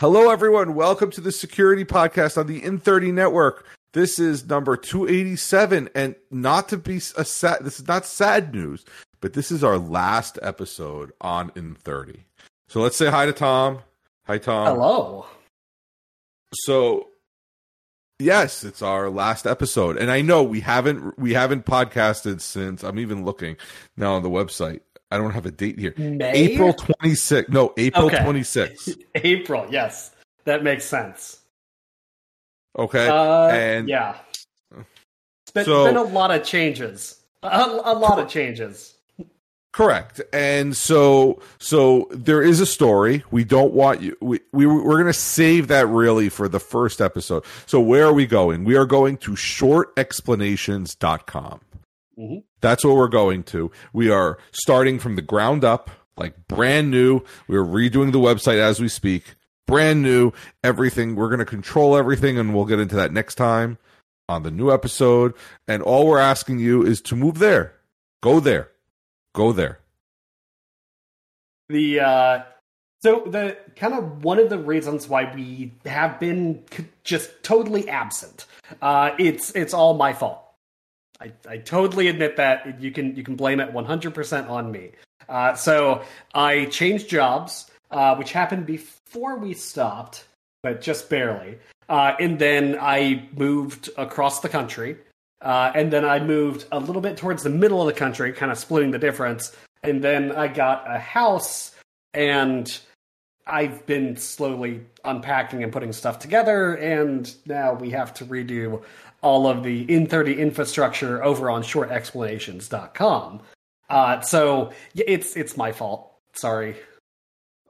Hello, everyone. Welcome to the Security Podcast on the In30 Network. This is number 287, and not to be a sad, this is not sad news, but this is our last episode on In30. So let's say hi to Tom. Hi, Tom. Hello. So, yes, it's our last episode, and I know we haven't we haven't podcasted since. I'm even looking now on the website. I don't have a date here. May? April 26th. No, April Okay. 26th. April, yes. That makes sense. Okay. Uh, and yeah. It's been, So- been a lot of changes. A, a lot of changes. correct. And so so there is a story. We don't want you we, we we're going to save that really for the first episode. So where are we going? We are going to shortexplanations.com. Mhm. That's what we're going to. We are starting from the ground up, like brand new. We're redoing the website as we speak. Brand new, everything. We're going to control everything, and we'll get into that next time on the new episode. And all we're asking you is to move there. Go there. Go there. The uh so the kind of one of the reasons why we have been c- just totally absent. Uh it's it's all my fault. I I totally admit that. You can you can blame it 100% on me. Uh so I changed jobs uh which happened before we stopped, but just barely. Uh and then I moved across the country. Uh, and then I moved a little bit towards the middle of the country, kind of splitting the difference. And then I got a house, and I've been slowly unpacking and putting stuff together. And now we have to redo all of the In30 infrastructure over on shortexplanations.com. Uh, so it's it's my fault. Sorry.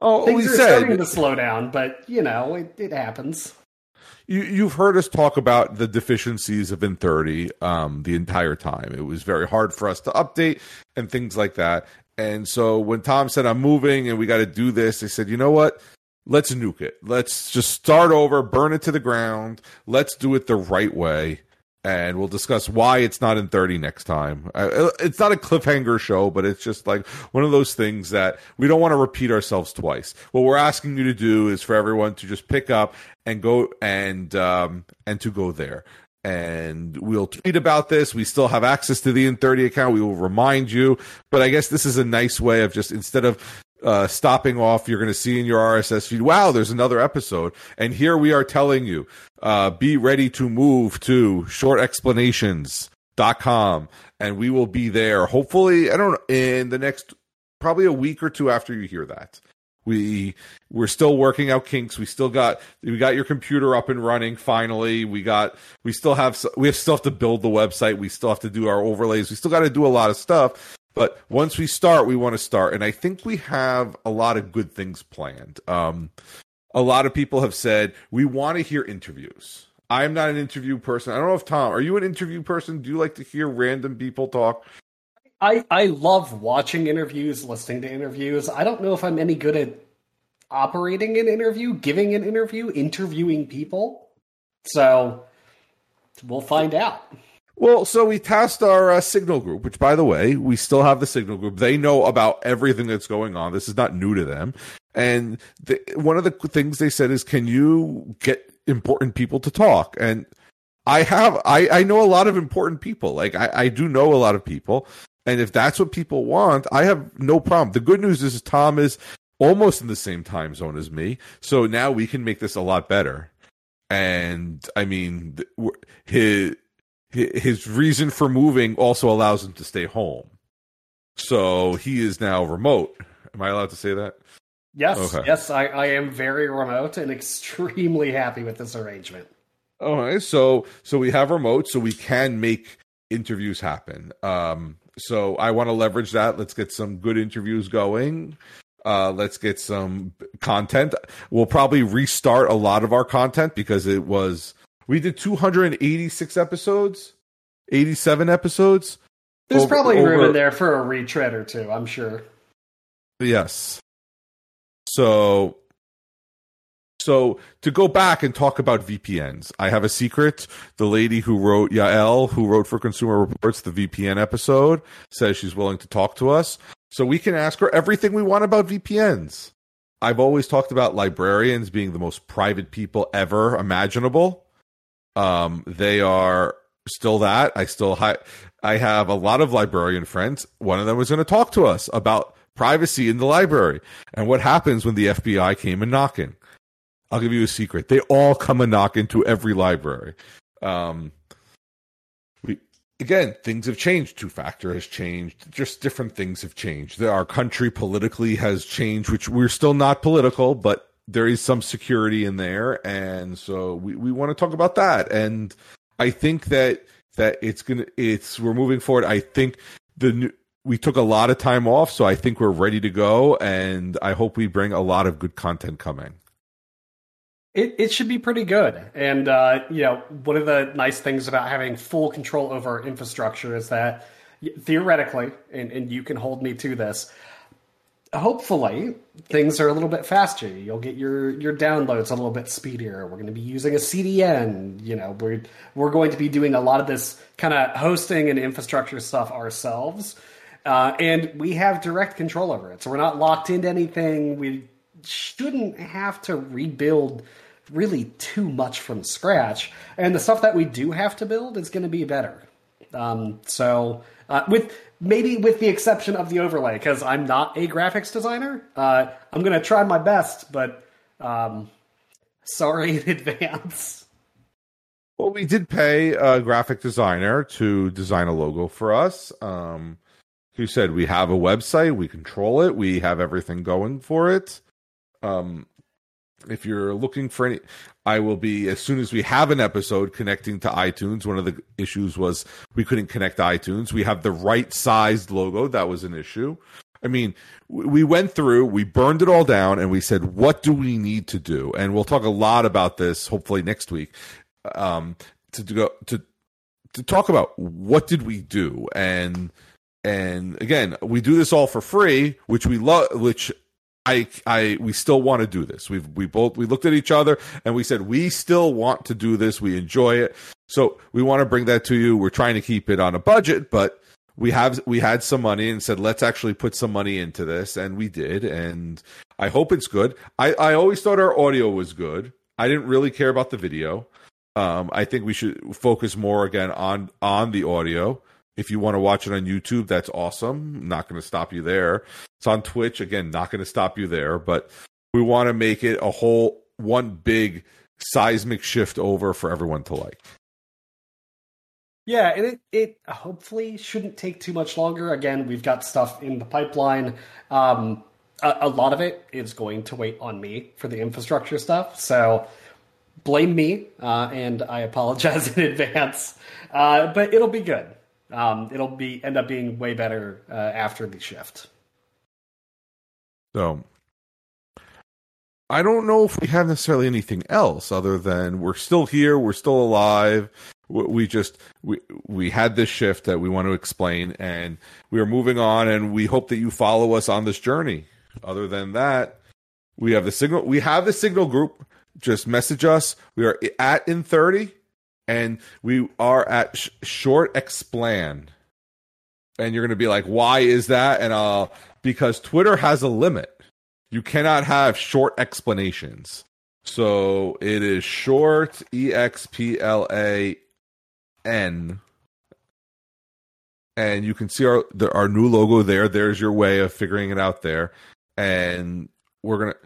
Oh, Things are starting to slow down, but you know it, it happens. you, you've heard us talk about the deficiencies of In30 um, the entire time. It was very hard for us to update and things like that. And so when Tom said, I'm moving and we got to do this, I said, you know what? Let's nuke it. Let's just start over, burn it to the ground. Let's do it the right way. And we'll discuss why it's not in 30 next time. Uh, it's not a cliffhanger show, but it's just like one of those things that we don't want to repeat ourselves twice. What we're asking you to do is for everyone to just pick up and go and um, and to go there. And we'll tweet about this. We still have access to the In30 account. We will remind you. But I guess this is a nice way of just instead of uh, stopping off, you're going to see in your RSS feed, wow, there's another episode. And here we are telling you, uh, be ready to move to shortexplanations.com and we will be there. Hopefully, I don't know, in the next probably a week or two after you hear that. We we're still working out kinks. We still got we got your computer up and running. Finally, we got we still have we have still have to build the website. We still have to do our overlays. We still got to do a lot of stuff. But once we start, we want to start, and I think we have a lot of good things planned. Um, a lot of people have said we want to hear interviews. I'm not an interview person. I don't know if Tom, are you an interview person? Do you like to hear random people talk? I, I love watching interviews, listening to interviews. I don't know if I'm any good at operating an interview, giving an interview, interviewing people. So we'll find out. Well, so we tasked our uh, Signal group, which, by the way, we still have the Signal group. They know about everything that's going on. This is not new to them. And the, one of the things they said is, can you get important people to talk? And I have, I, I know a lot of important people. Like, I, I do know a lot of people. And if that's what people want, I have no problem. The good news is Tom is almost in the same time zone as me. So now we can make this a lot better. And I mean, his, hi- his reason for moving also allows him to stay home. So he is now remote. Am I allowed to say that? Yes, Okay. yes, I, I am very remote and extremely happy with this arrangement. All right. So so we have remote, so we can make interviews happen. Um, so I want to leverage that. Let's get some good interviews going. Uh, let's get some content. We'll probably restart a lot of our content because it was we did 286 episodes, 87 episodes. There's Over- probably room over- in there for a retread or two, I'm sure. Yes. So so to go back and talk about VPNs, I have a secret. The lady who wrote Yael, who wrote for Consumer Reports the VPN episode, says she's willing to talk to us. So we can ask her everything we want about VPNs. I've always talked about librarians being the most private people ever imaginable. Um, they are still that. I still hi- I have a lot of librarian friends. One of them was going to talk to us about privacy in the library and what happens when the FBI came and knocking. I'll give you a secret. They all come and knock into every library. Um, we again, things have changed. Two factor has changed. Just different things have changed. Our country politically has changed, which we're still not political, but there is some security in there, and so we, we want to talk about that. And I think that that it's gonna it's we're moving forward. I think the new we took a lot of time off, so I think we're ready to go, and I hope we bring a lot of good content coming. It, it should be pretty good. And, uh, you know, one of the nice things about having full control over infrastructure is that theoretically, and, and you can hold me to this, hopefully things are a little bit faster. You'll get your, your downloads a little bit speedier. We're going to be using a CDN. You know, we're, we're going to be doing a lot of this kind of hosting and infrastructure stuff ourselves. Uh, and we have direct control over it. So we're not locked into anything. We shouldn't have to rebuild really too much from scratch. And the stuff that we do have to build is going to be better. Um, so, uh, with maybe with the exception of the overlay, because I'm not a graphics designer, uh, I'm to try my best, but um, sorry in advance. Well, we did pay a graphic designer to design a logo for us. Um, who said we have a website, we control it, we have everything going for it. Um, if you're looking for any, I will be as soon as we have an episode connecting to iTunes. One of the issues was we couldn't connect to iTunes. We have the right sized logo. That was an issue. I mean, we went through, we burned it all down, and we said, what do we need to do? And we'll talk a lot about this hopefully next week. Um, to, to go to to talk about what did we do and and again we do this all for free which we love which I, I, we still want to do this. We've, we both, we looked at each other and we said, we still want to do this. We enjoy it. So we want to bring that to you. We're trying to keep it on a budget, but we have, we had some money and said, let's actually put some money into this. And we did. And I hope it's good. I, I always thought our audio was good. I didn't really care about the video. Um, I think we should focus more again on, on the audio. If you want to watch it on YouTube, that's awesome. Not going to stop you there. It's on Twitch. Again, not going to stop you there, but we want to make it a whole one big seismic shift over for everyone to like. Yeah, and it, it hopefully shouldn't take too much longer. Again, we've got stuff in the pipeline. Um, a, a lot of it is going to wait on me for the infrastructure stuff. So blame me, uh, and I apologize in advance. Uh, but it'll be good. Um, it'll be end up being way better uh, after the shift. So I don't know if we have necessarily anything else other than we're still here, we're still alive. We just we we had this shift that we want to explain, and we are moving on, and we hope that you follow us on this journey. Other than that, we have the signal. We have the signal group. Just message us. We are at in thirty and we are at sh- short explain and you're going to be like why is that? And uh because twitter has a limit. You cannot have short explanations. So it is short e x p l a n. And you can see our the, our new logo there. There's your way of figuring it out there. And we're going to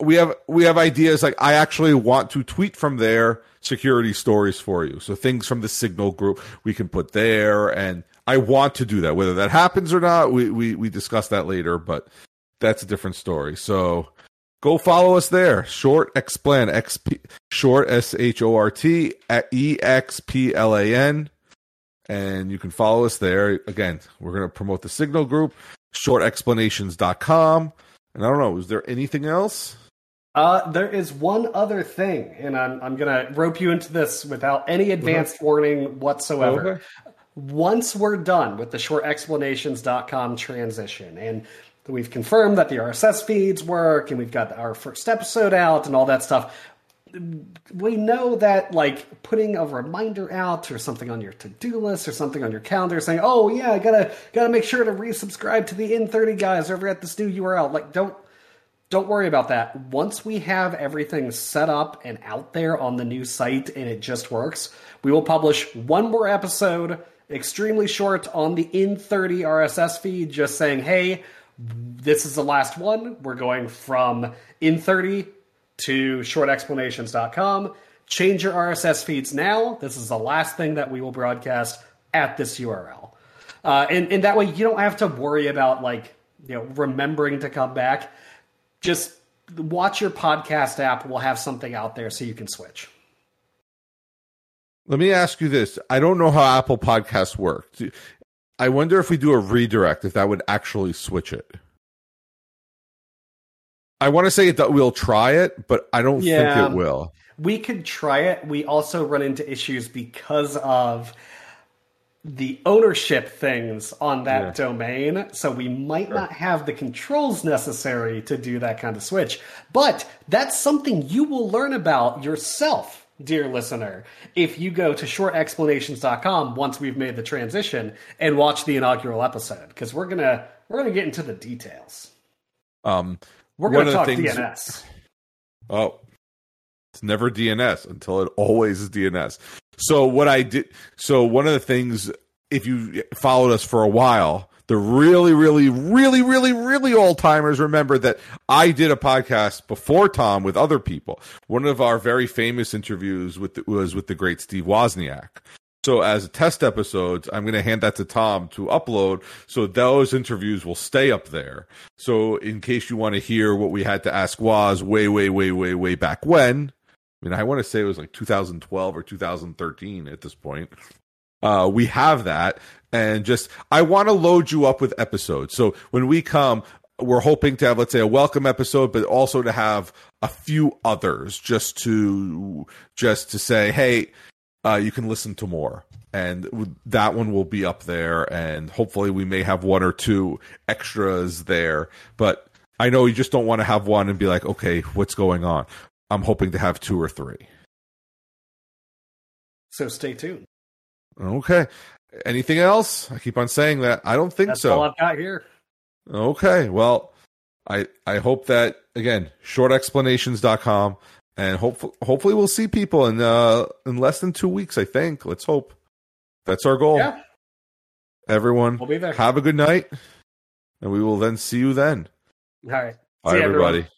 we have we have ideas like I actually want to tweet from there security stories for you. So things from the Signal group we can put there, and I want to do that. Whether that happens or not, we we we discuss that later, but that's a different story. So go follow us there. Short explain xp short s h o r t e x p l a n, and you can follow us there. Again, we're to promote the Signal group, shortexplanations.com. And I don't know, is there anything else? Uh, there is one other thing, and I'm I'm gonna rope you into this without any advanced uh-huh. warning whatsoever. Okay. Once we're done with the shortexplanations.com transition, and we've confirmed that the RSS feeds work, and we've got our first episode out, and all that stuff. We know that like putting a reminder out or something on your to-do list or something on your calendar saying, "Oh yeah, I gotta gotta make sure to resubscribe to the In30 guys over at this new URL." Like, don't don't worry about that. Once we have everything set up and out there on the new site and it just works, we will publish one more episode, extremely short, on the In 30 RSS feed, just saying, hey, this is the last one. We're going from In 30 to shortexplanations.com. Change your RSS feeds now. This is the last thing that we will broadcast at this URL. Uh, and, and that way you don't have to worry about like, you know, remembering to come back just watch your podcast app. We'll have something out there so you can switch. Let me ask you this. I don't know how Apple Podcasts work. I wonder if we do a redirect, if that would actually switch it. I want to say that we'll try it, but I don't yeah, think it will. We could try it. We also run into issues because of the ownership things on that yeah. domain, so we might sure. not have the controls necessary to do that kind of switch. But that's something you will learn about yourself, dear listener, if you go to shortexplanations.com once we've made the transition and watch the inaugural episode, because we're gonna we're gonna get into the details. Um, we're gonna talk things, DNS. Oh, it's never DNS until it always is DNS. So what I did, so one of the things, if you followed us for a while, the really, really, really, really, really old timers remember that I did a podcast before Tom with other people. One of our very famous interviews with the, was with the great Steve Wozniak. So as a test episodes, I'm going to hand that to Tom to upload. So those interviews will stay up there. So in case you want to hear what we had to ask Woz way, way, way, way, way back when, I mean, I want to say it was like 2012 or 2013 at this point. Uh, we have that, and just I want to load you up with episodes. So when we come, we're hoping to have, let's say, a welcome episode, but also to have a few others, just to just to say, hey, uh, you can listen to more, and that one will be up there, and hopefully we may have one or two extras there, but. I know you just don't want to have one and be like, okay, what's going on? I'm hoping to have two or three. So stay tuned. Okay. Anything else? I keep on saying that. I don't think That's so. all I've got here. Okay. Well, I I hope that again, shortexplanations.com and hopefully hopefully we'll see people in uh in less than 2 weeks, I think. Let's hope. That's our goal. Yeah. Everyone, we'll be there. have a good night and we will then see you then. All right. Bye, everybody. Everyone.